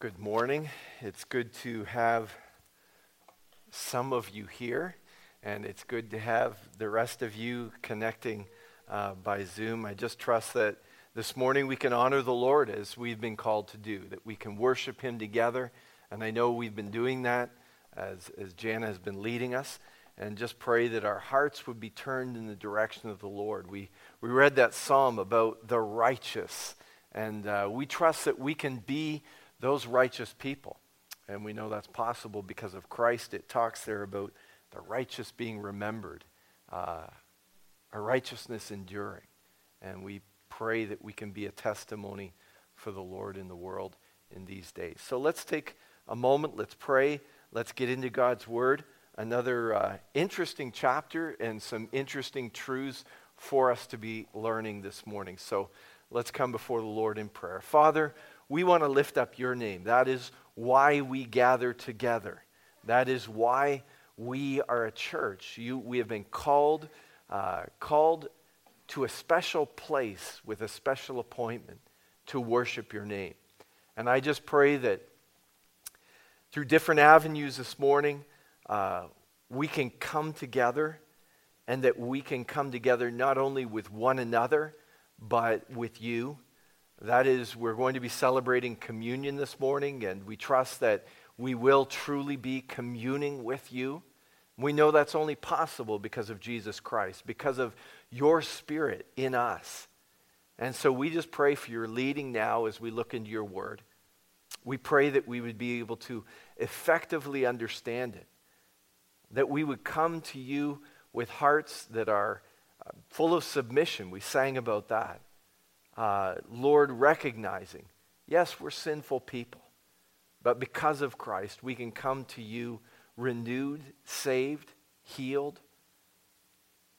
Good morning. It's good to have some of you here, and it's good to have the rest of you connecting uh, by Zoom. I just trust that this morning we can honor the Lord as we've been called to do, that we can worship Him together. And I know we've been doing that as, as Jana has been leading us. And just pray that our hearts would be turned in the direction of the Lord. We, we read that psalm about the righteous, and uh, we trust that we can be those righteous people. And we know that's possible because of Christ. It talks there about the righteous being remembered, uh, a righteousness enduring. And we pray that we can be a testimony for the Lord in the world in these days. So let's take a moment, let's pray, let's get into God's Word. Another uh, interesting chapter and some interesting truths for us to be learning this morning. So let's come before the Lord in prayer. Father, we want to lift up your name. That is why we gather together. That is why we are a church. You, we have been called, uh, called to a special place with a special appointment to worship your name. And I just pray that through different avenues this morning, uh, we can come together and that we can come together not only with one another, but with you that is, we're going to be celebrating communion this morning, and we trust that we will truly be communing with you. We know that's only possible because of Jesus Christ, because of your spirit in us. And so we just pray for your leading now as we look into your word. We pray that we would be able to effectively understand it, that we would come to you with hearts that are uh, full of submission. We sang about that uh, Lord, recognizing, yes, we're sinful people, but because of Christ, we can come to you renewed, saved, healed,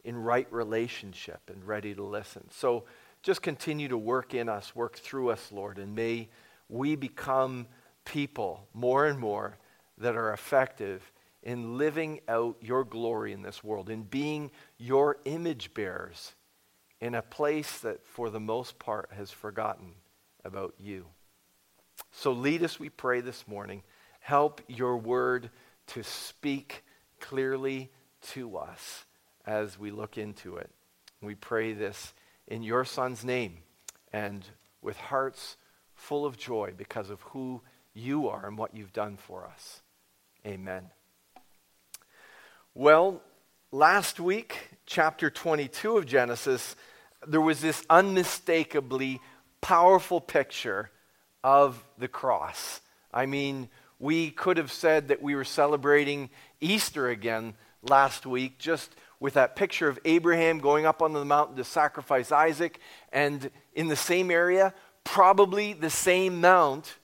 in right relationship and ready to listen. So just continue to work in us, work through us, Lord, and may we become people more and more that are effective in living out your glory in this world, in being your image bearers in a place that, for the most part, has forgotten about you. So lead us, we pray, this morning. Help your word to speak clearly to us as we look into it. We pray this in your Son's name and with hearts full of joy because of who you are and what you've done for us. Amen. Well, last week, chapter 22 of Genesis there was this unmistakably powerful picture of the cross. I mean, we could have said that we were celebrating Easter again last week, just with that picture of Abraham going up on the mountain to sacrifice Isaac, and in the same area, probably the same mount,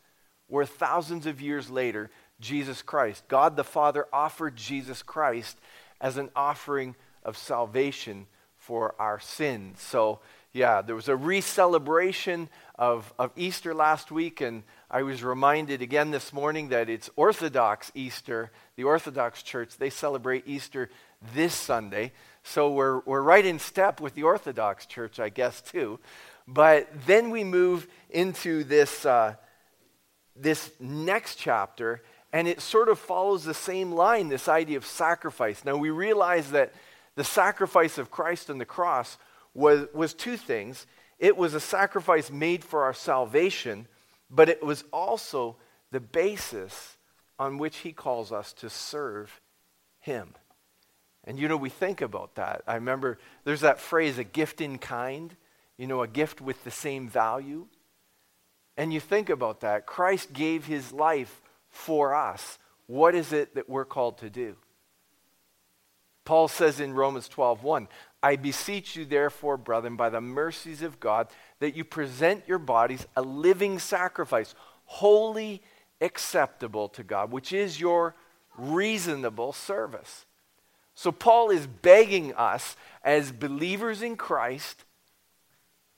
where thousands of years later, Jesus Christ, God the Father offered Jesus Christ as an offering of salvation for our sins. So, yeah, there was a re celebration of, of Easter last week, and I was reminded again this morning that it's Orthodox Easter. The Orthodox Church, they celebrate Easter this Sunday. So we're, we're right in step with the Orthodox Church, I guess, too. But then we move into this, uh, this next chapter, and it sort of follows the same line this idea of sacrifice. Now, we realize that the sacrifice of Christ on the cross was, was two things. It was a sacrifice made for our salvation, but it was also the basis on which he calls us to serve him. And you know, we think about that. I remember there's that phrase, a gift in kind, you know, a gift with the same value. And you think about that. Christ gave his life for us. What is it that we're called to do? Paul says in Romans 12:1, I beseech you therefore, brethren, by the mercies of God, that you present your bodies a living sacrifice, holy, acceptable to God, which is your reasonable service. So Paul is begging us as believers in Christ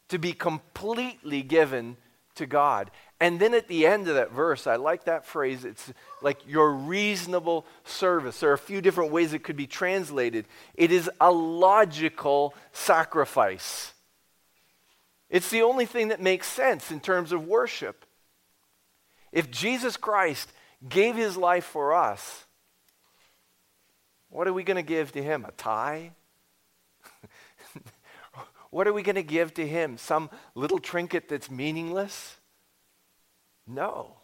to be completely given to God. And then at the end of that verse, I like that phrase. It's like your reasonable service. There are a few different ways it could be translated. It is a logical sacrifice. It's the only thing that makes sense in terms of worship. If Jesus Christ gave his life for us, what are we going to give to him? A tie? What are we going to give to him? Some little trinket that's meaningless? No.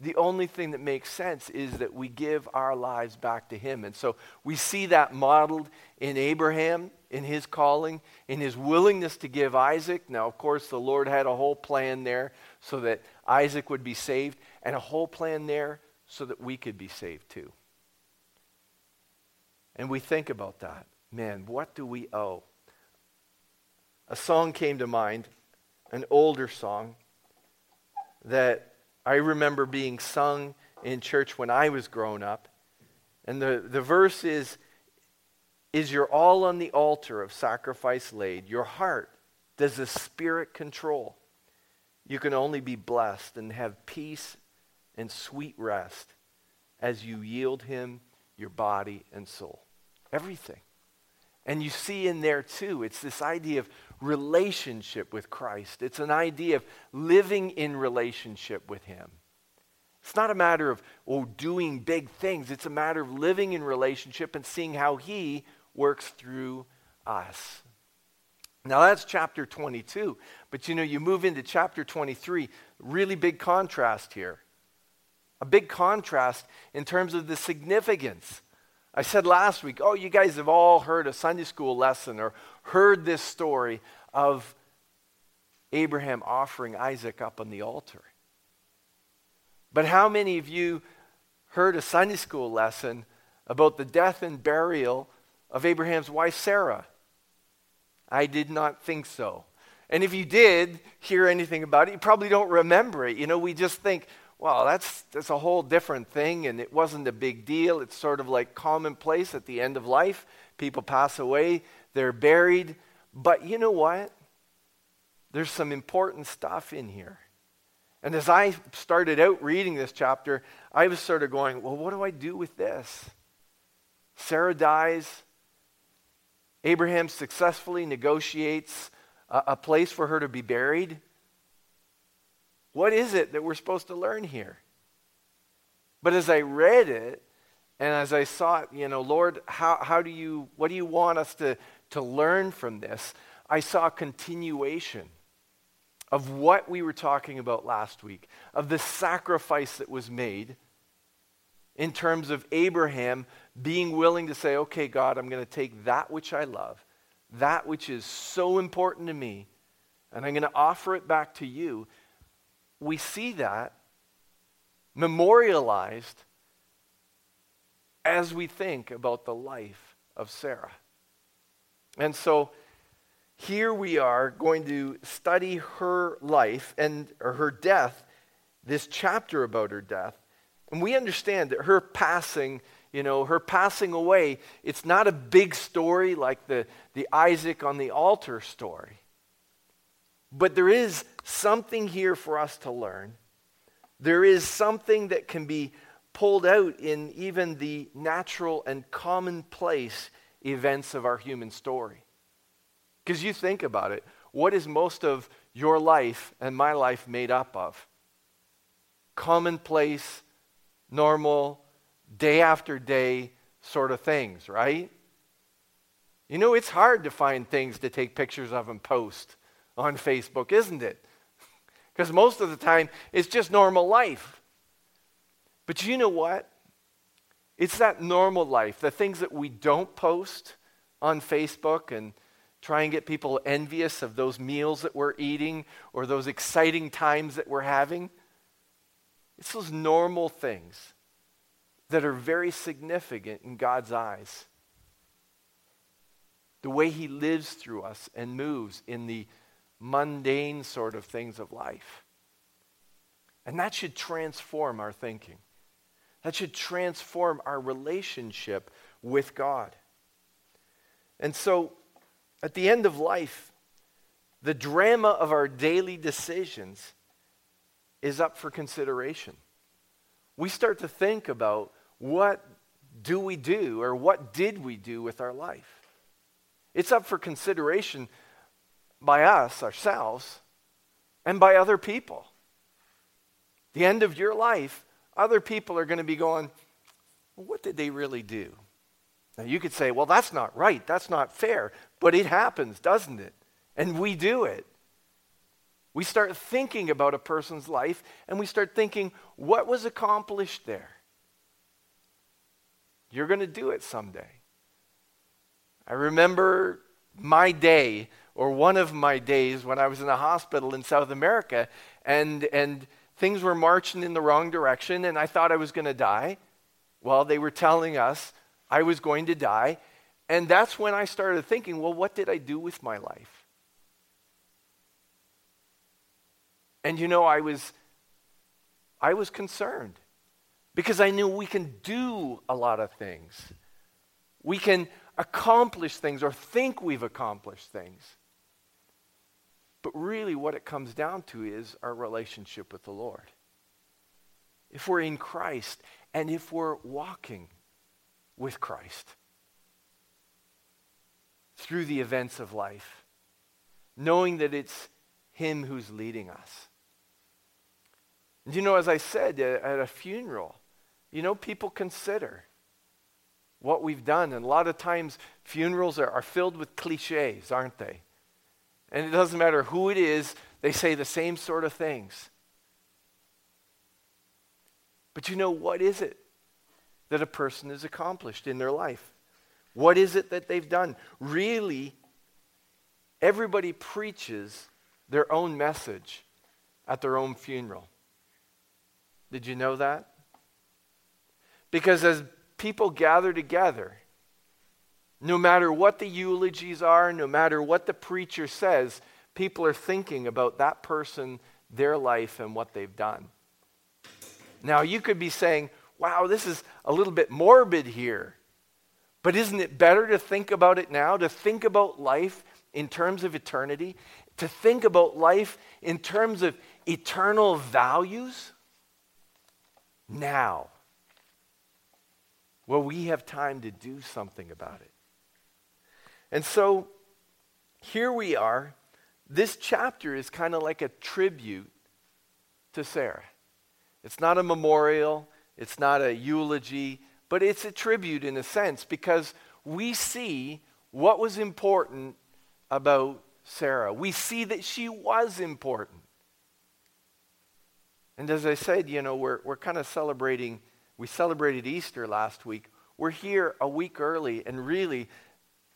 The only thing that makes sense is that we give our lives back to him. And so we see that modeled in Abraham, in his calling, in his willingness to give Isaac. Now, of course, the Lord had a whole plan there so that Isaac would be saved, and a whole plan there so that we could be saved too. And we think about that. Man, what do we owe? A song came to mind, an older song that I remember being sung in church when I was growing up. And the, the verse is Is your all on the altar of sacrifice laid? Your heart does the Spirit control? You can only be blessed and have peace and sweet rest as you yield Him your body and soul. Everything. And you see in there too, it's this idea of relationship with Christ. It's an idea of living in relationship with Him. It's not a matter of oh, doing big things, it's a matter of living in relationship and seeing how He works through us. Now that's chapter 22. But you know, you move into chapter 23, really big contrast here. A big contrast in terms of the significance. I said last week, oh, you guys have all heard a Sunday school lesson or heard this story of Abraham offering Isaac up on the altar. But how many of you heard a Sunday school lesson about the death and burial of Abraham's wife Sarah? I did not think so. And if you did hear anything about it, you probably don't remember it. You know, we just think, well, that's, that's a whole different thing, and it wasn't a big deal. It's sort of like commonplace at the end of life. People pass away, they're buried. But you know what? There's some important stuff in here. And as I started out reading this chapter, I was sort of going, well, what do I do with this? Sarah dies. Abraham successfully negotiates a, a place for her to be buried. What is it that we're supposed to learn here? But as I read it, and as I saw it, you know, Lord, how, how do you, what do you want us to, to learn from this? I saw a continuation of what we were talking about last week, of the sacrifice that was made in terms of Abraham being willing to say, okay, God, I'm going to take that which I love, that which is so important to me, and I'm going to offer it back to you. We see that memorialized as we think about the life of Sarah. And so here we are going to study her life and or her death, this chapter about her death. And we understand that her passing, you know, her passing away, it's not a big story like the, the Isaac on the altar story. But there is something here for us to learn. There is something that can be pulled out in even the natural and commonplace events of our human story. Because you think about it, what is most of your life and my life made up of? Commonplace, normal, day after day sort of things, right? You know, it's hard to find things to take pictures of and post on Facebook, isn't it? Because most of the time, it's just normal life. But you know what? It's that normal life, the things that we don't post on Facebook and try and get people envious of those meals that we're eating or those exciting times that we're having. It's those normal things that are very significant in God's eyes. The way He lives through us and moves in the mundane sort of things of life. And that should transform our thinking. That should transform our relationship with God. And so at the end of life, the drama of our daily decisions is up for consideration. We start to think about what do we do or what did we do with our life? It's up for consideration by us, ourselves, and by other people. the end of your life, other people are going to be going, what did they really do? Now, you could say, well, that's not right. That's not fair. But it happens, doesn't it? And we do it. We start thinking about a person's life and we start thinking, what was accomplished there? You're going to do it someday. I remember my day or one of my days when I was in a hospital in South America and, and things were marching in the wrong direction and I thought I was going to die. Well, they were telling us I was going to die. And that's when I started thinking, well, what did I do with my life? And you know, I was I was concerned because I knew we can do a lot of things. We can accomplish things or think we've accomplished things. But really, what it comes down to is our relationship with the Lord. If we're in Christ and if we're walking with Christ through the events of life, knowing that it's Him who's leading us. And you know, as I said uh, at a funeral, you know, people consider what we've done. And a lot of times, funerals are, are filled with cliches, aren't they? And it doesn't matter who it is, they say the same sort of things. But you know, what is it that a person has accomplished in their life? What is it that they've done? Really, everybody preaches their own message at their own funeral. Did you know that? Because as people gather together, no matter what the eulogies are, no matter what the preacher says, people are thinking about that person, their life, and what they've done. Now, you could be saying, wow, this is a little bit morbid here. But isn't it better to think about it now, to think about life in terms of eternity, to think about life in terms of eternal values? Now. Well, we have time to do something about it. And so here we are. This chapter is kind of like a tribute to Sarah. It's not a memorial, it's not a eulogy, but it's a tribute in a sense because we see what was important about Sarah. We see that she was important. And as I said, you know, we're, we're kind of celebrating, we celebrated Easter last week. We're here a week early, and really,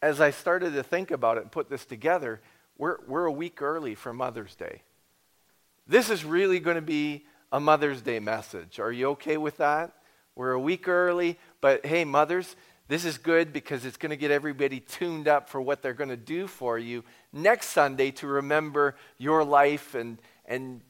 as I started to think about it and put this together, we're, we're a week early for Mother's Day. This is really going to be a Mother's Day message. Are you okay with that? We're a week early, but hey, mothers, this is good because it's going to get everybody tuned up for what they're going to do for you next Sunday to remember your life and, and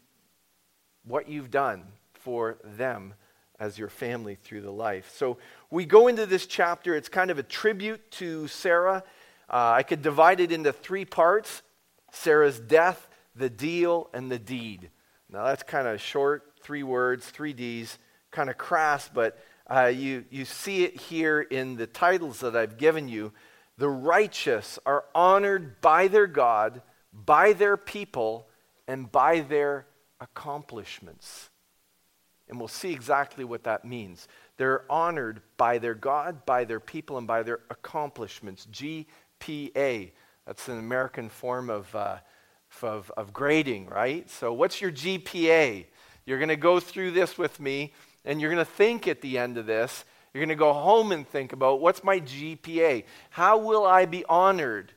what you've done for them as your family through the life. So we go into this chapter. It's kind of a tribute to Sarah. Uh, I could divide it into three parts Sarah's death, the deal, and the deed. Now that's kind of short, three words, three D's, kind of crass, but uh, you, you see it here in the titles that I've given you. The righteous are honored by their God, by their people, and by their accomplishments. And we'll see exactly what that means. They're honored by their God, by their people, and by their accomplishments. GPA. That's an American form of, uh, of, of grading, right? So, what's your GPA? You're going to go through this with me, and you're going to think at the end of this. You're going to go home and think about what's my GPA? How will I be honored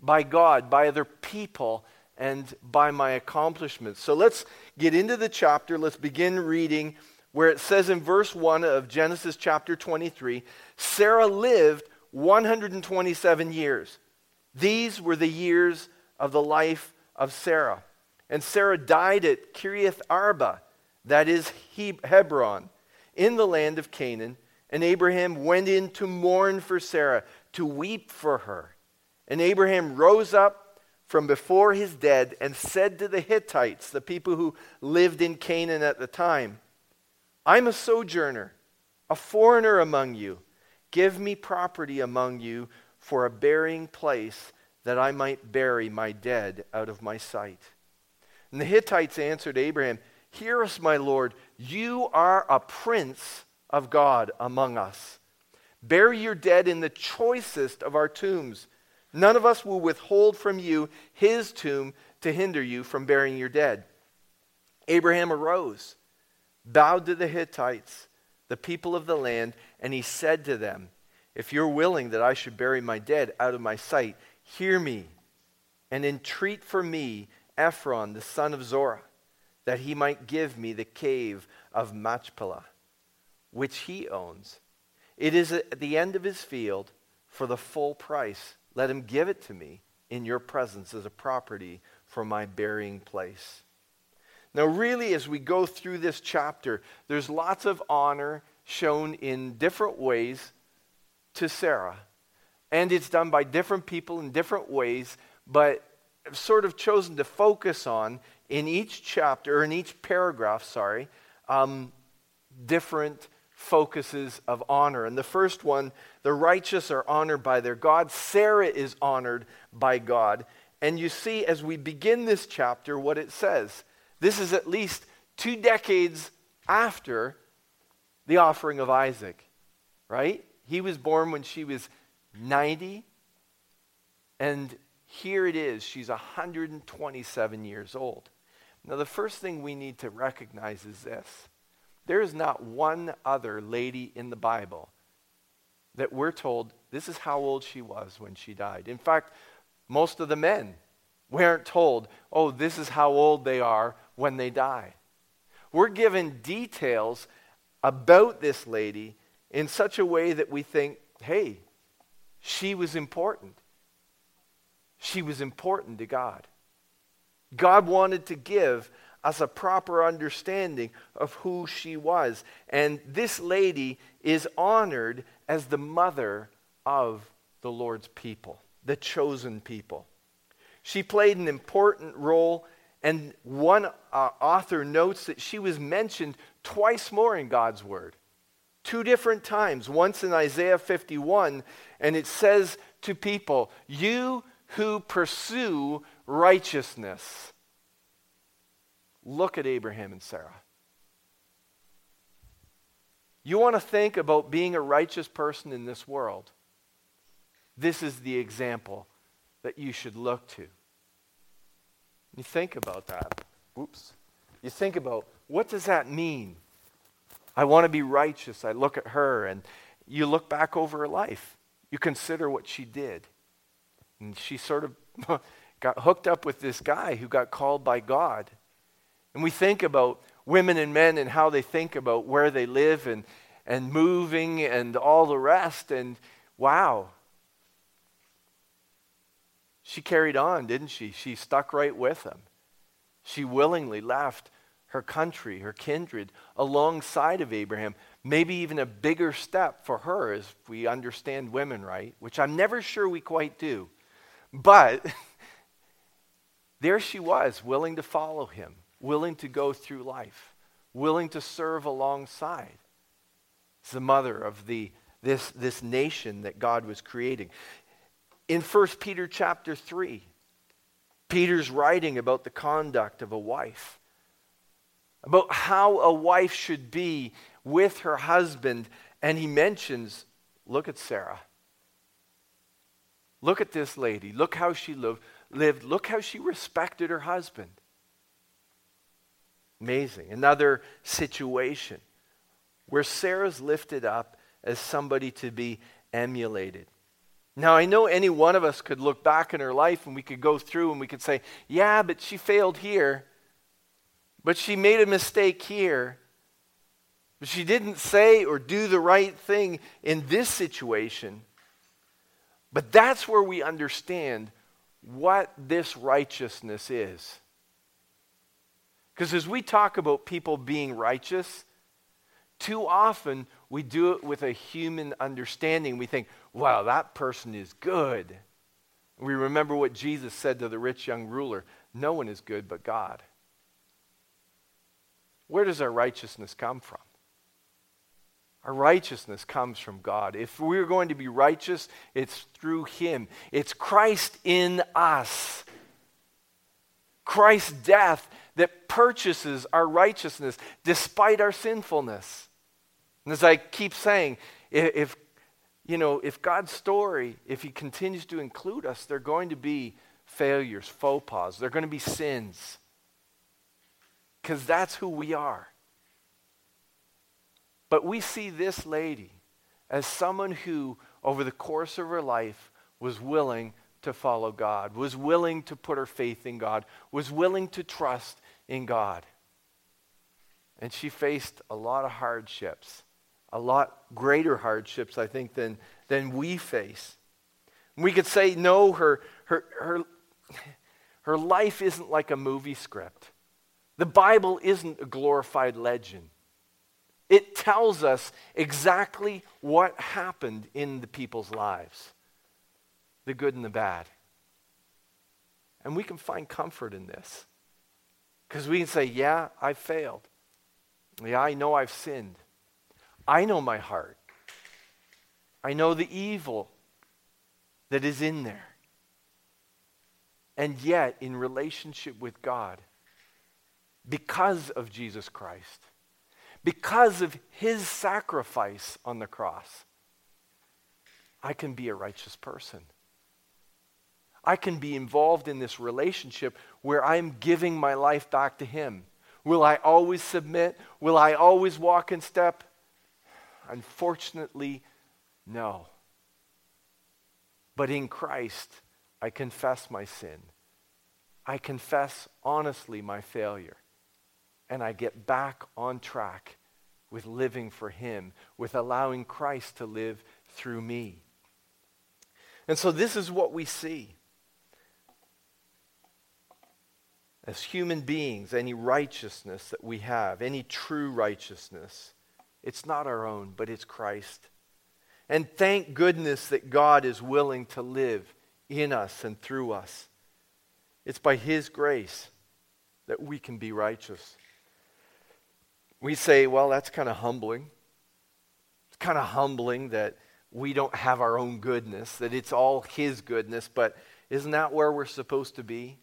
by God, by other people, and by my accomplishments. So let's get into the chapter. Let's begin reading where it says in verse 1 of Genesis chapter 23 Sarah lived 127 years. These were the years of the life of Sarah. And Sarah died at Kiriath Arba, that is Hebron, in the land of Canaan. And Abraham went in to mourn for Sarah, to weep for her. And Abraham rose up from before his dead and said to the Hittites, the people who lived in Canaan at the time, I'm a sojourner, a foreigner among you. Give me property among you for a burying place that I might bury my dead out of my sight. And the Hittites answered Abraham, Hear us, my Lord. You are a prince of God among us. Bury your dead in the choicest of our tombs. None of us will withhold from you his tomb to hinder you from burying your dead. Abraham arose, bowed to the Hittites, the people of the land, and he said to them, If you're willing that I should bury my dead out of my sight, hear me and entreat for me Ephron, the son of Zorah, that he might give me the cave of Machpelah, which he owns. It is at the end of his field for the full price. Let him give it to me in your presence as a property for my burying place. Now, really, as we go through this chapter, there's lots of honor shown in different ways to Sarah. And it's done by different people in different ways, but I've sort of chosen to focus on in each chapter, or in each paragraph, sorry, um, different focuses of honor. And the first one, the righteous are honored by their God. Sarah is honored by God. And you see, as we begin this chapter, what it says. This is at least two decades after the offering of Isaac, right? He was born when she was 90. And here it is, she's 127 years old. Now, the first thing we need to recognize is this there is not one other lady in the Bible that we're told this is how old she was when she died. In fact, most of the men we aren't told, oh, this is how old they are when they die. We're given details about this lady in such a way that we think, hey, she was important. She was important to God. God wanted to give us a proper understanding of who she was. And this lady is honored as the mother of the Lord's people, the chosen people. She played an important role, and one uh, author notes that she was mentioned twice more in God's Word. Two different times. Once in Isaiah 51, and it says to people, You who pursue righteousness. Look at Abraham and Sarah. You want to think about being a righteous person in this world? This is the example that you should look to. You think about that. Oops. You think about what does that mean? I want to be righteous. I look at her and you look back over her life. You consider what she did. And she sort of got hooked up with this guy who got called by God. And we think about women and men and how they think about where they live and, and moving and all the rest. And wow, she carried on, didn't she? She stuck right with him. She willingly left her country, her kindred, alongside of Abraham. Maybe even a bigger step for her as we understand women, right? Which I'm never sure we quite do. But there she was, willing to follow him, willing to go through life, willing to serve alongside. It's the mother of the, this, this nation that God was creating in 1 Peter chapter 3, Peter's writing about the conduct of a wife, about how a wife should be with her husband, and he mentions look at Sarah. Look at this lady. Look how she lived. lived. Look how she respected her husband. Amazing. Another situation where Sarah's lifted up as somebody to be emulated. Now, I know any one of us could look back in her life and we could go through and we could say, yeah, but she failed here. But she made a mistake here. But she didn't say or do the right thing in this situation. But that's where we understand what this righteousness is. Because as we talk about people being righteous, too often we do it with a human understanding. We think, wow, that person is good. We remember what Jesus said to the rich young ruler no one is good but God. Where does our righteousness come from? Our righteousness comes from God. If we're going to be righteous, it's through Him. It's Christ in us. Christ's death that purchases our righteousness despite our sinfulness. And as I keep saying, if, you know, if God's story, if He continues to include us, they're going to be failures, faux pas, they're going to be sins. Because that's who we are. But we see this lady as someone who, over the course of her life, was willing to follow God, was willing to put her faith in God, was willing to trust in God. And she faced a lot of hardships, a lot greater hardships, I think, than, than we face. We could say, no, her, her, her, her life isn't like a movie script. The Bible isn't a glorified legend. It tells us exactly what happened in the people's lives the good and the bad. And we can find comfort in this. Because we can say, yeah, I failed. Yeah, I know I've sinned. I know my heart. I know the evil that is in there. And yet, in relationship with God, because of Jesus Christ, because of his sacrifice on the cross, I can be a righteous person. I can be involved in this relationship where I'm giving my life back to him. Will I always submit? Will I always walk in step? Unfortunately, no. But in Christ, I confess my sin. I confess honestly my failure and I get back on track with living for Him, with allowing Christ to live through me. And so this is what we see. As human beings, any righteousness that we have, any true righteousness, it's not our own, but it's Christ. And thank goodness that God is willing to live in us and through us. It's by His grace that we can be righteous. We say, well, that's kind of humbling. It's kind of humbling that we don't have our own goodness, that it's all His goodness, but isn't that where we're supposed to be?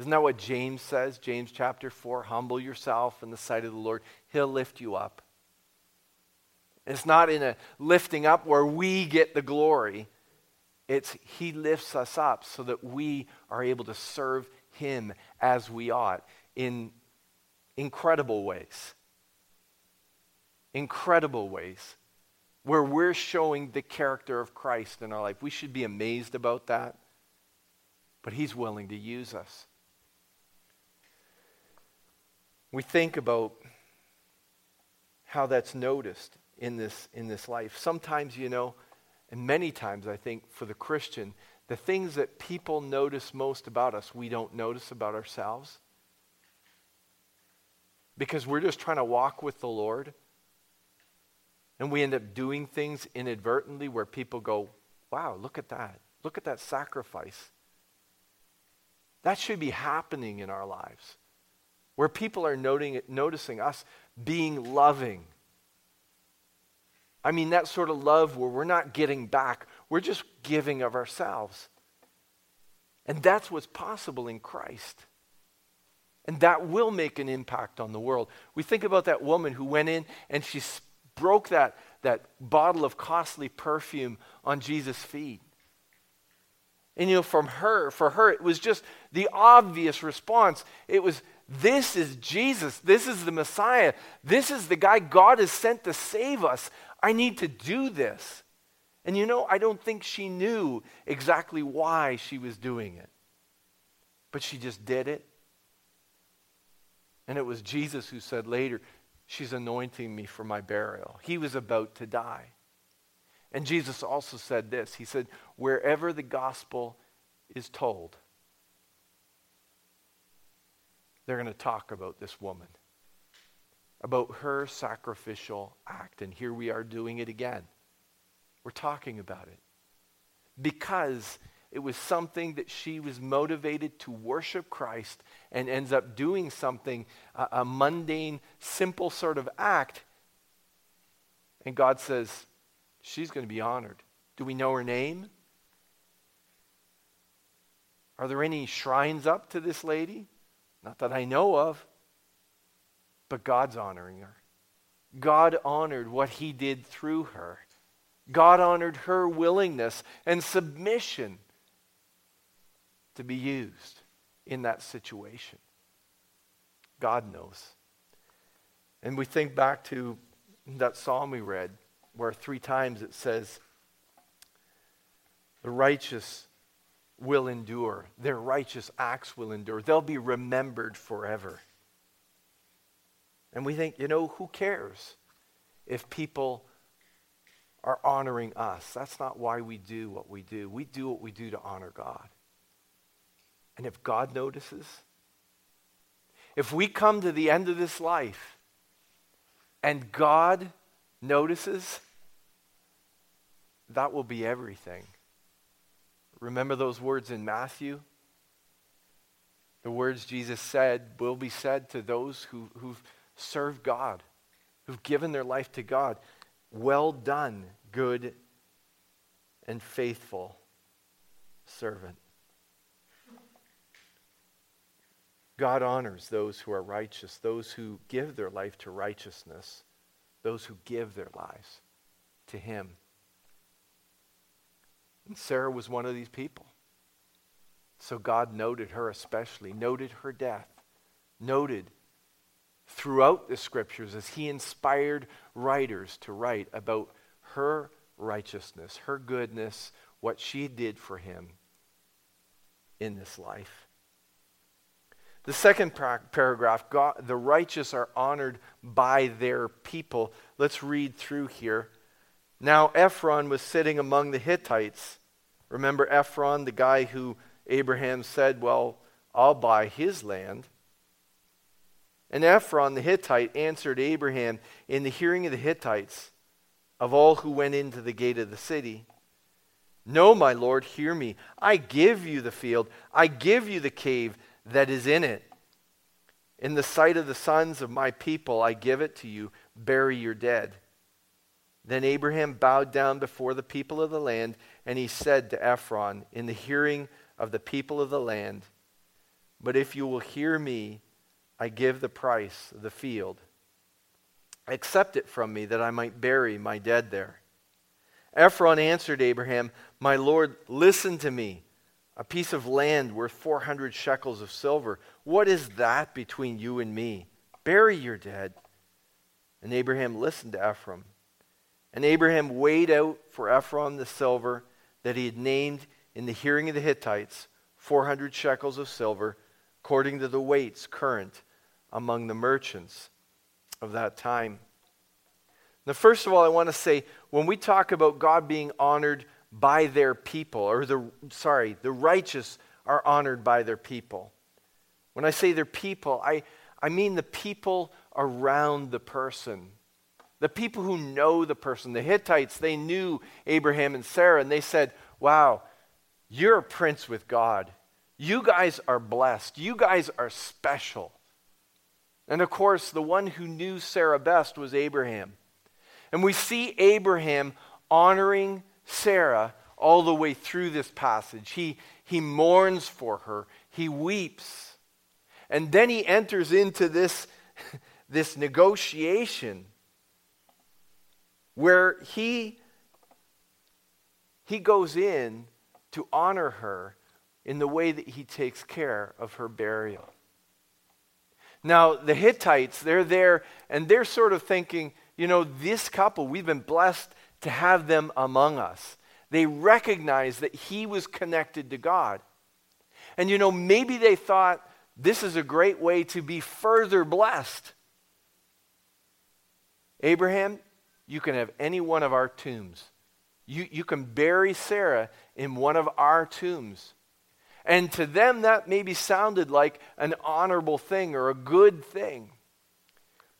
Isn't that what James says? James chapter 4 Humble yourself in the sight of the Lord, He'll lift you up. It's not in a lifting up where we get the glory. It's He lifts us up so that we are able to serve Him as we ought in incredible ways. Incredible ways where we're showing the character of Christ in our life. We should be amazed about that, but He's willing to use us. We think about how that's noticed in this, in this life. Sometimes, you know, and many times I think for the Christian, the things that people notice most about us, we don't notice about ourselves because we're just trying to walk with the Lord. And we end up doing things inadvertently where people go, wow, look at that. Look at that sacrifice. That should be happening in our lives. Where people are noting, noticing us being loving. I mean, that sort of love where we're not getting back, we're just giving of ourselves. And that's what's possible in Christ. And that will make an impact on the world. We think about that woman who went in and she broke that, that bottle of costly perfume on Jesus' feet. And you know, from her, for her, it was just the obvious response. It was, this is Jesus. This is the Messiah. This is the guy God has sent to save us. I need to do this. And you know, I don't think she knew exactly why she was doing it. But she just did it. And it was Jesus who said later, She's anointing me for my burial. He was about to die. And Jesus also said this He said, Wherever the gospel is told, they're going to talk about this woman, about her sacrificial act. And here we are doing it again. We're talking about it. Because it was something that she was motivated to worship Christ and ends up doing something, a, a mundane, simple sort of act. And God says, she's going to be honored. Do we know her name? Are there any shrines up to this lady? Not that I know of, but God's honoring her. God honored what he did through her. God honored her willingness and submission to be used in that situation. God knows. And we think back to that psalm we read, where three times it says, The righteous will endure, their righteous acts will endure, they'll be remembered forever. And we think, you know, who cares if people are honoring us? That's not why we do what we do. We do what we do to honor God. And if God notices, if we come to the end of this life and God notices, that will be everything. Remember those words in Matthew? The words Jesus said will be said to those who, who've served God, who've given their life to God. Well done, good and faithful servant. God honors those who are righteous, those who give their life to righteousness, those who give their lives to Him. And Sarah was one of these people. So God noted her especially, noted her death, noted throughout the scriptures as He inspired writers to write about her righteousness, her goodness, what she did for Him in this life. The second paragraph, God, the righteous are honored by their people. Let's read through here. Now, Ephron was sitting among the Hittites. Remember Ephron, the guy who Abraham said, Well, I'll buy his land. And Ephron the Hittite answered Abraham in the hearing of the Hittites, of all who went into the gate of the city. No, my Lord, hear me. I give you the field, I give you the cave that is in it. In the sight of the sons of my people, I give it to you. Bury your dead. Then Abraham bowed down before the people of the land, and he said to Ephron, in the hearing of the people of the land, But if you will hear me, I give the price of the field. Accept it from me, that I might bury my dead there. Ephron answered Abraham, My Lord, listen to me a piece of land worth 400 shekels of silver. What is that between you and me? Bury your dead. And Abraham listened to Ephron. And Abraham weighed out for Ephron the silver that he had named in the hearing of the Hittites 400 shekels of silver, according to the weights current among the merchants of that time. Now, first of all, I want to say when we talk about God being honored by their people, or the, sorry, the righteous are honored by their people. When I say their people, I, I mean the people around the person. The people who know the person. The Hittites, they knew Abraham and Sarah, and they said, Wow, you're a prince with God. You guys are blessed. You guys are special. And of course, the one who knew Sarah best was Abraham. And we see Abraham honoring Sarah all the way through this passage. He, he mourns for her, he weeps. And then he enters into this, this negotiation where he, he goes in to honor her in the way that he takes care of her burial. Now, the Hittites, they're there and they're sort of thinking, you know, this couple, we've been blessed to have them among us. They recognize that he was connected to God. And you know, maybe they thought this is a great way to be further blessed. Abraham, you can have any one of our tombs. You, you can bury Sarah in one of our tombs. And to them, that maybe sounded like an honorable thing or a good thing.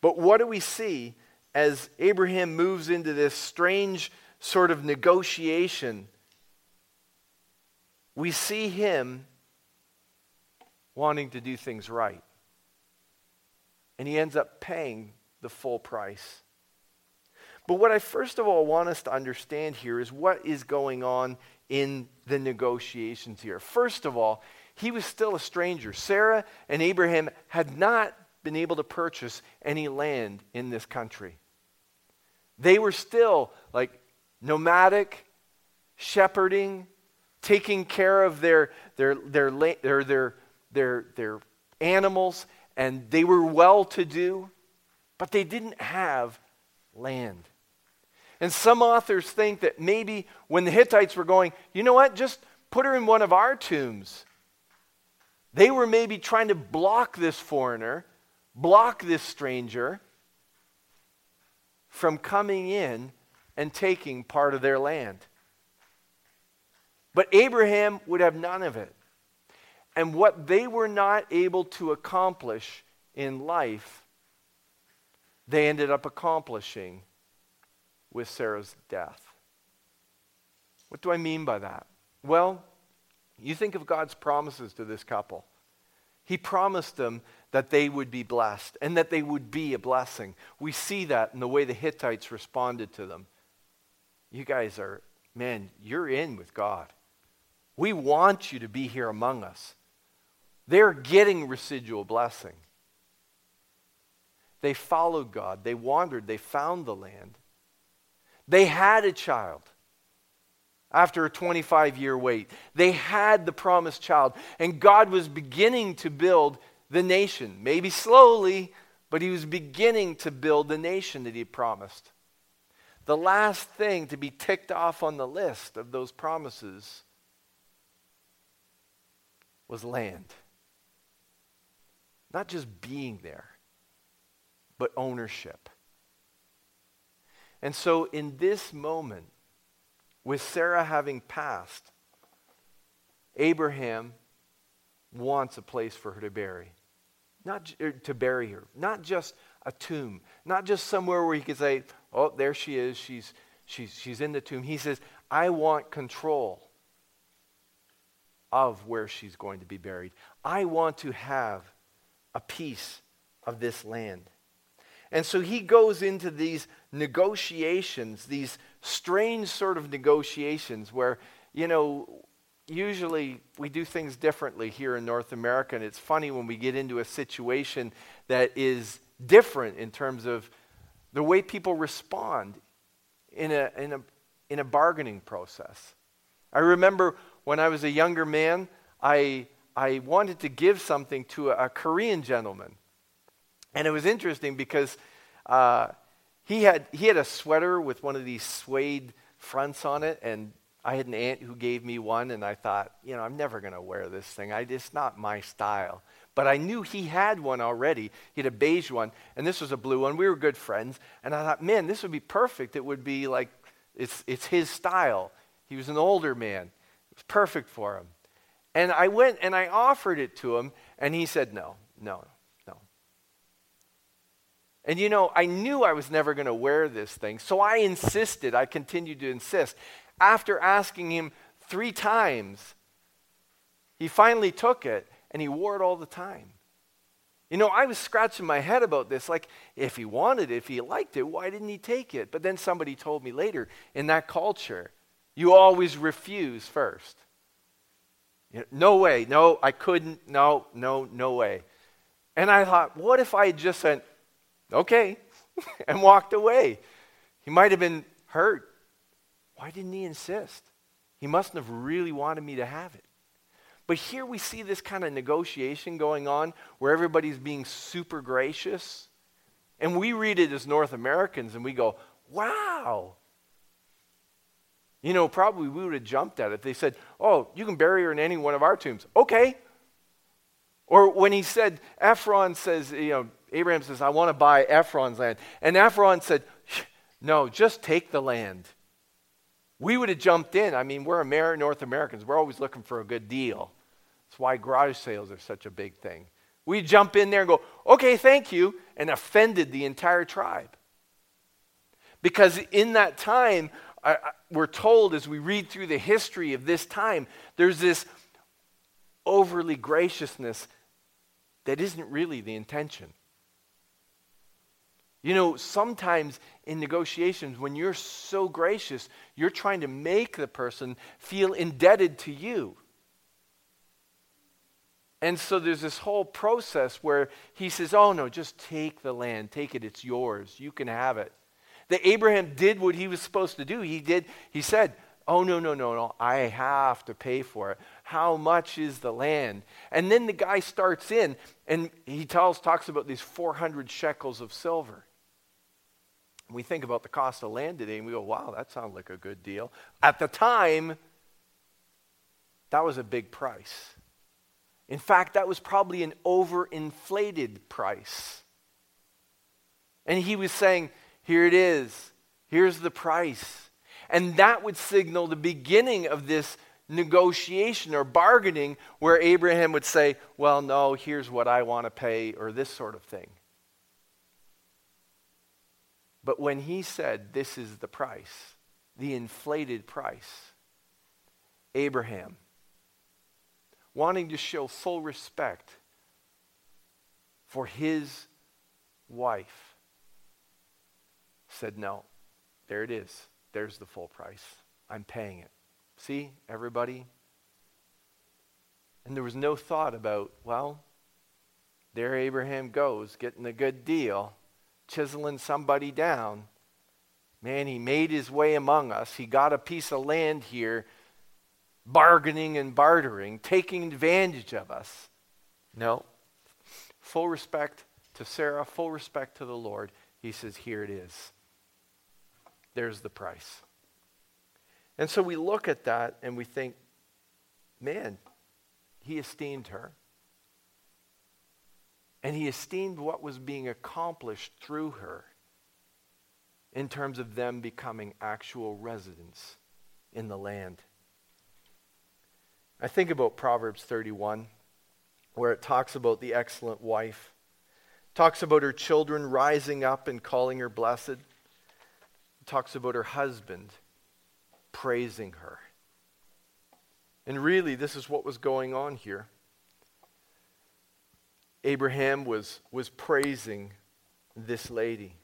But what do we see as Abraham moves into this strange sort of negotiation, we see him wanting to do things right. And he ends up paying the full price. But what I first of all want us to understand here is what is going on in the negotiations here. First of all, he was still a stranger. Sarah and Abraham had not been able to purchase any land in this country. They were still like nomadic, shepherding, taking care of their, their, their, their, their, their, their animals, and they were well to do, but they didn't have land. And some authors think that maybe when the Hittites were going, you know what, just put her in one of our tombs. They were maybe trying to block this foreigner, block this stranger from coming in and taking part of their land. But Abraham would have none of it. And what they were not able to accomplish in life, they ended up accomplishing with Sarah's death. What do I mean by that? Well, you think of God's promises to this couple. He promised them that they would be blessed and that they would be a blessing. We see that in the way the Hittites responded to them. You guys are, man, you're in with God. We want you to be here among us. They're getting residual blessing. They followed God, they wandered, they found the land. They had a child after a 25 year wait. They had the promised child, and God was beginning to build the nation. Maybe slowly, but He was beginning to build the nation that He promised. The last thing to be ticked off on the list of those promises was land. Not just being there, but ownership. And so, in this moment, with Sarah having passed, Abraham wants a place for her to bury. Not er, to bury her, not just a tomb, not just somewhere where he could say, "Oh, there she is. She's she's she's in the tomb." He says, "I want control of where she's going to be buried. I want to have a piece of this land. And so he goes into these negotiations, these strange sort of negotiations where, you know, usually we do things differently here in North America. And it's funny when we get into a situation that is different in terms of the way people respond in a, in a, in a bargaining process. I remember when I was a younger man, I, I wanted to give something to a, a Korean gentleman. And it was interesting because uh, he, had, he had a sweater with one of these suede fronts on it, and I had an aunt who gave me one, and I thought, you know, I'm never going to wear this thing. I, it's not my style. But I knew he had one already. He had a beige one, and this was a blue one. We were good friends, and I thought, man, this would be perfect. It would be like, it's, it's his style. He was an older man it was perfect for him. And I went and I offered it to him, and he said, No, no, no. And you know, I knew I was never going to wear this thing, so I insisted. I continued to insist. After asking him three times, he finally took it and he wore it all the time. You know, I was scratching my head about this. Like, if he wanted it, if he liked it, why didn't he take it? But then somebody told me later in that culture, you always refuse first. You know, no way. No, I couldn't. No, no, no way. And I thought, what if I just said, okay, and walked away? He might have been hurt. Why didn't he insist? He mustn't have really wanted me to have it. But here we see this kind of negotiation going on where everybody's being super gracious. And we read it as North Americans and we go, wow, you know, probably we would have jumped at it. They said, Oh, you can bury her in any one of our tombs. Okay. Or when he said, Ephron says, you know, Abraham says, I want to buy Ephron's land. And Ephron said, No, just take the land. We would have jumped in. I mean, we're Amer- North Americans. We're always looking for a good deal. That's why garage sales are such a big thing. We jump in there and go, okay, thank you, and offended the entire tribe. Because in that time, I, I, we're told as we read through the history of this time, there's this overly graciousness that isn't really the intention. You know, sometimes in negotiations, when you're so gracious, you're trying to make the person feel indebted to you. And so there's this whole process where he says, Oh, no, just take the land, take it, it's yours, you can have it. That Abraham did what he was supposed to do. He did, he said, Oh, no, no, no, no, I have to pay for it. How much is the land? And then the guy starts in and he tells, talks about these 400 shekels of silver. We think about the cost of land today and we go, wow, that sounds like a good deal. At the time, that was a big price. In fact, that was probably an overinflated price. And he was saying, Here it is, here's the price. And that would signal the beginning of this negotiation or bargaining where Abraham would say, Well, no, here's what I want to pay, or this sort of thing. But when he said, This is the price, the inflated price, Abraham wanting to show full respect for his wife, said, No, there it is. There's the full price. I'm paying it. See, everybody? And there was no thought about, well, there Abraham goes, getting a good deal, chiseling somebody down. Man, he made his way among us. He got a piece of land here bargaining and bartering, taking advantage of us. No. Full respect to Sarah, full respect to the Lord. He says, Here it is. There's the price. And so we look at that and we think, man, he esteemed her. And he esteemed what was being accomplished through her in terms of them becoming actual residents in the land. I think about Proverbs 31, where it talks about the excellent wife, it talks about her children rising up and calling her blessed, it talks about her husband praising her. And really, this is what was going on here. Abraham was, was praising this lady.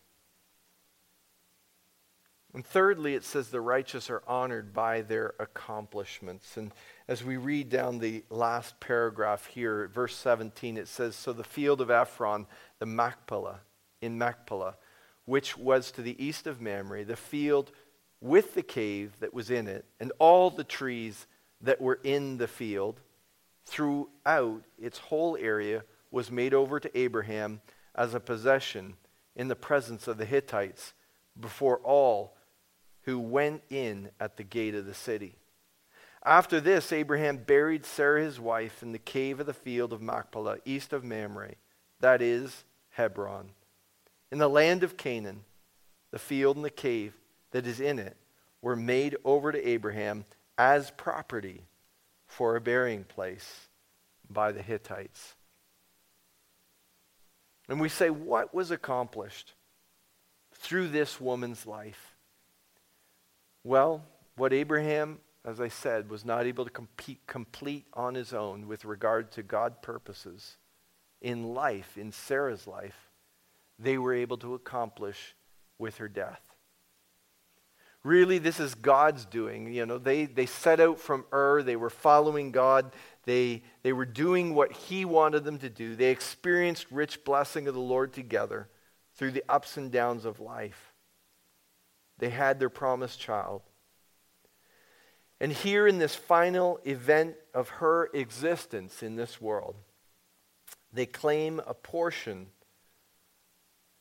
And thirdly, it says the righteous are honored by their accomplishments. And as we read down the last paragraph here, verse 17, it says So the field of Ephron, the Machpelah, in Machpelah, which was to the east of Mamre, the field with the cave that was in it, and all the trees that were in the field, throughout its whole area, was made over to Abraham as a possession in the presence of the Hittites before all who went in at the gate of the city. After this, Abraham buried Sarah his wife in the cave of the field of Machpelah, east of Mamre, that is, Hebron. In the land of Canaan, the field and the cave that is in it were made over to Abraham as property for a burying place by the Hittites. And we say, what was accomplished through this woman's life? Well, what Abraham, as I said, was not able to compete, complete on his own with regard to God purposes in life, in Sarah's life, they were able to accomplish with her death. Really, this is God's doing. You know, they, they set out from Ur, they were following God, they, they were doing what He wanted them to do. They experienced rich blessing of the Lord together through the ups and downs of life. They had their promised child. And here in this final event of her existence in this world, they claim a portion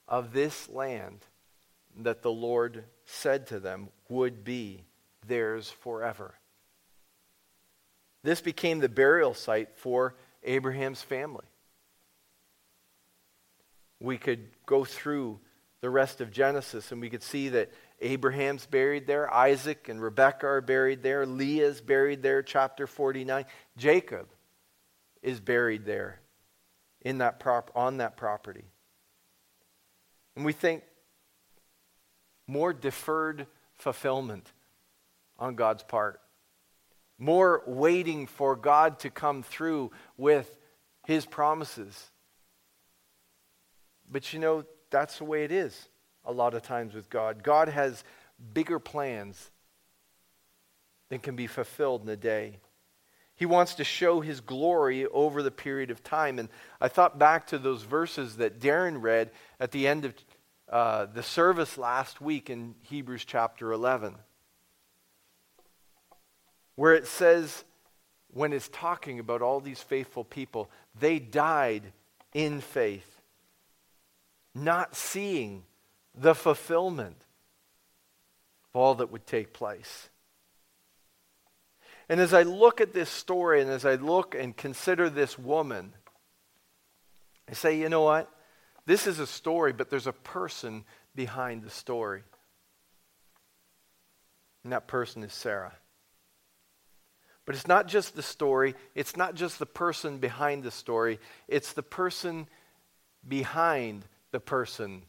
of this land that the Lord said to them would be theirs forever. This became the burial site for Abraham's family. We could go through the rest of Genesis and we could see that Abraham's buried there. Isaac and Rebekah are buried there. Leah's buried there, chapter 49. Jacob is buried there in that prop- on that property. And we think more deferred fulfillment on God's part, more waiting for God to come through with his promises. But you know, that's the way it is a lot of times with God. God has bigger plans than can be fulfilled in a day. He wants to show his glory over the period of time. And I thought back to those verses that Darren read at the end of uh, the service last week in Hebrews chapter 11, where it says, when it's talking about all these faithful people, they died in faith, not seeing the fulfillment of all that would take place. And as I look at this story and as I look and consider this woman, I say, you know what? This is a story, but there's a person behind the story. And that person is Sarah. But it's not just the story, it's not just the person behind the story, it's the person behind the person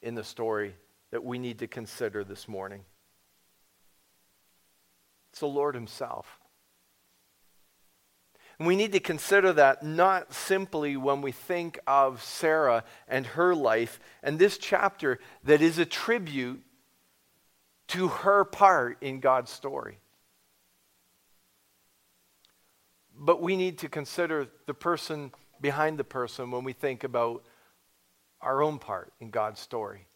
in the story that we need to consider this morning. It's the Lord Himself. And we need to consider that not simply when we think of Sarah and her life and this chapter that is a tribute to her part in God's story. But we need to consider the person behind the person when we think about our own part in God's story.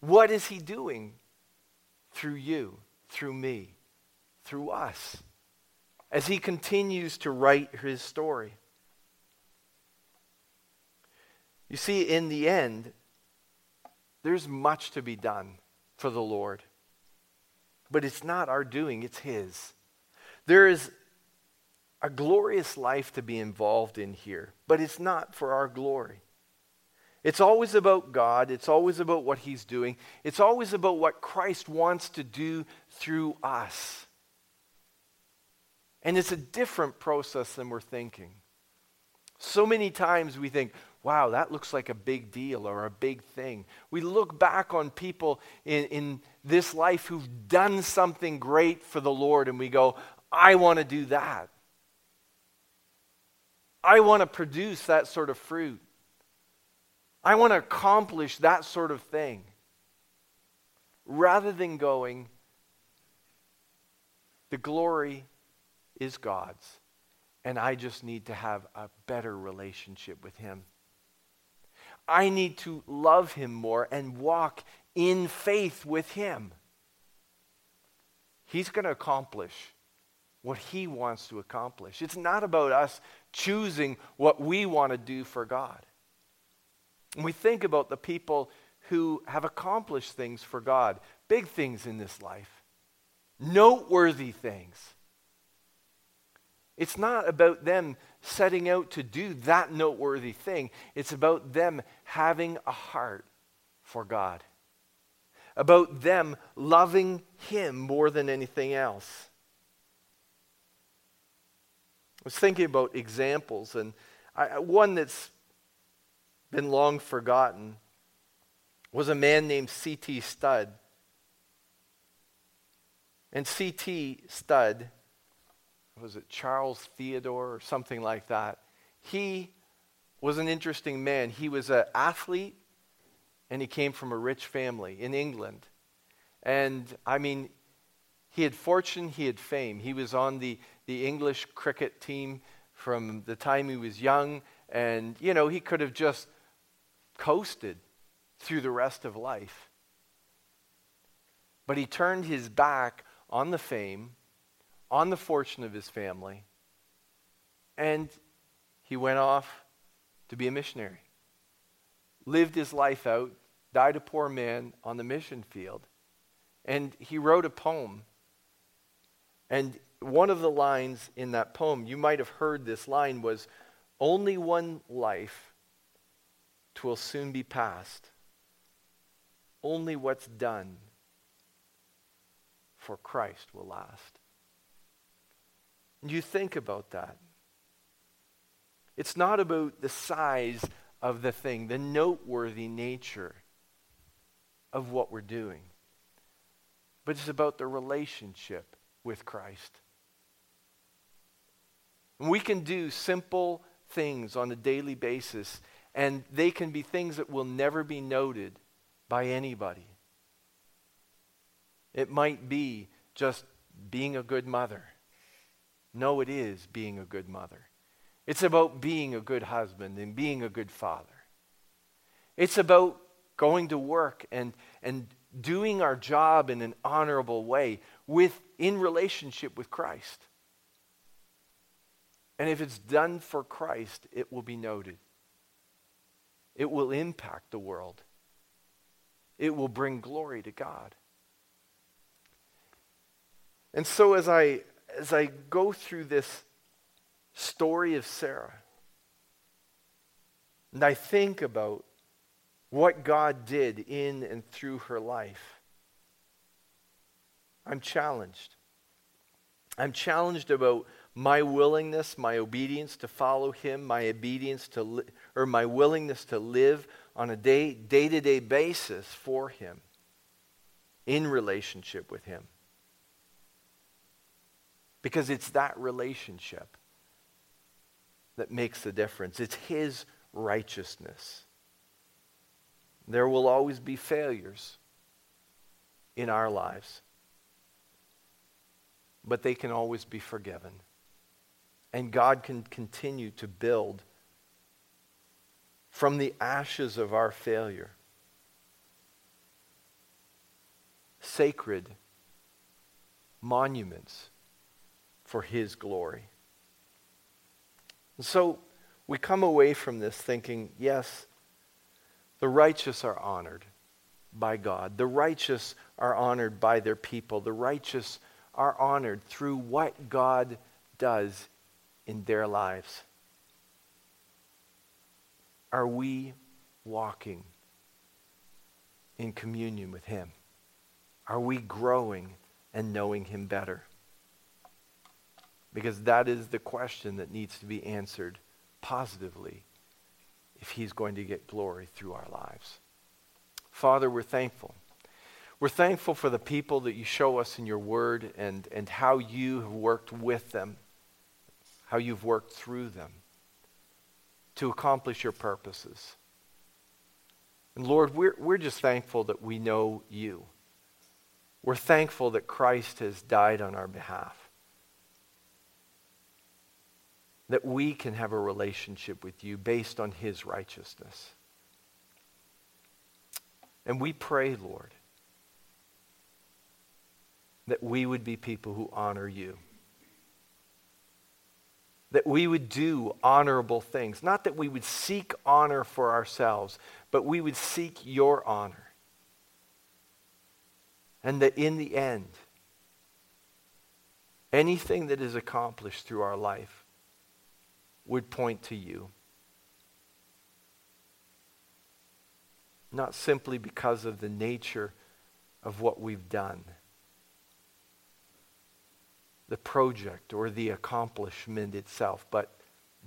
What is He doing through you, through me, through us, as he continues to write his story. You see, in the end, there's much to be done for the Lord. But it's not our doing, it's His. There is a glorious life to be involved in here, but it's not for our glory. It's always about God. It's always about what He's doing. It's always about what Christ wants to do through us. And it's a different process than we're thinking. So many times we think, wow, that looks like a big deal or a big thing. We look back on people in, in this life who've done something great for the Lord and we go, I want to do that. I want to produce that sort of fruit. I want to accomplish that sort of thing. Rather than going, the glory is God's, and I just need to have a better relationship with Him. I need to love Him more and walk in faith with Him. He's going to accomplish what He wants to accomplish. It's not about us choosing what we want to do for God. And we think about the people who have accomplished things for God, big things in this life, noteworthy things. It's not about them setting out to do that noteworthy thing. It's about them having a heart for God, about them loving Him more than anything else. I was thinking about examples, and I, one that's been long forgotten was a man named C.T. Studd. And C.T. Studd, was it Charles Theodore or something like that? He was an interesting man. He was an athlete and he came from a rich family in England. And I mean, he had fortune, he had fame. He was on the, the English cricket team from the time he was young. And, you know, he could have just coasted through the rest of life. But he turned his back on the fame, on the fortune of his family, and he went off to be a missionary. Lived his life out, died a poor man on the mission field, and he wrote a poem. And one of the lines in that poem, you might have heard this line, was Only one life twill soon be past. Only what's done for Christ will last. And you think about that. It's not about the size of the thing, the noteworthy nature of what we're doing, but it's about the relationship with Christ. And we can do simple things on a daily basis and they can be things that will never be noted by anybody. It might be just being a good mother. No, it is being a good mother. It's about being a good husband and being a good father. It's about going to work and, and doing our job in an honorable way with, in relationship with Christ. And if it's done for Christ, it will be noted. It will impact the world. It will bring glory to God. And so as I as I go through this story of Sarah, and I think about what God did in and through her life, I'm challenged. I'm challenged about my willingness, my obedience to follow him, my obedience to li- or my willingness to live on a day day-to-day basis for him in relationship with him. Because it's that relationship that makes the difference. It's His righteousness. There will always be failures in our lives, but they can always be forgiven. And God can continue to build from the ashes of our failure sacred monuments for His glory. And so we come away from this thinking, yes, the righteous are honored by God. The righteous are honored by their people. The righteous are honored through what God does in their lives. Are we walking in communion with Him? Are we growing and knowing Him better? Because that is the question that needs to be answered positively if he's going to get glory through our lives. Father, we're thankful. We're thankful for the people that you show us in your word and, and how you have worked with them, how you've worked through them to accomplish your purposes. And Lord, we're, we're just thankful that we know you. We're thankful that Christ has died on our behalf. that we can have a relationship with you based on his righteousness. And we pray, Lord, that we would be people who honor you. That we would do honorable things. Not that we would seek honor for ourselves, but we would seek your honor. And that in the end, anything that is accomplished through our life would point to you. Not simply because of the nature of what we've done, the project or the accomplishment itself, but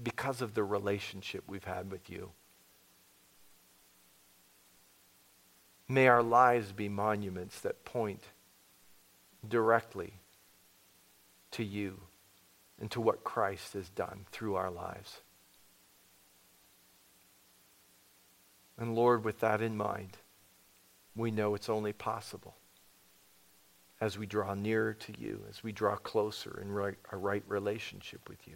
because of the relationship we've had with you. May our lives be monuments that point directly to you and to what Christ has done through our lives. And Lord, with that in mind, we know it's only possible as we draw nearer to you, as we draw closer in right, a right relationship with you.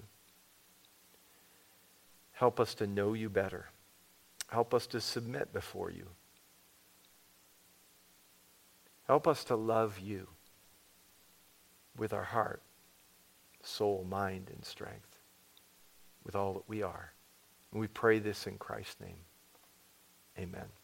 Help us to know you better. Help us to submit before you. Help us to love you with our heart soul, mind, and strength with all that we are. And we pray this in Christ's name. Amen.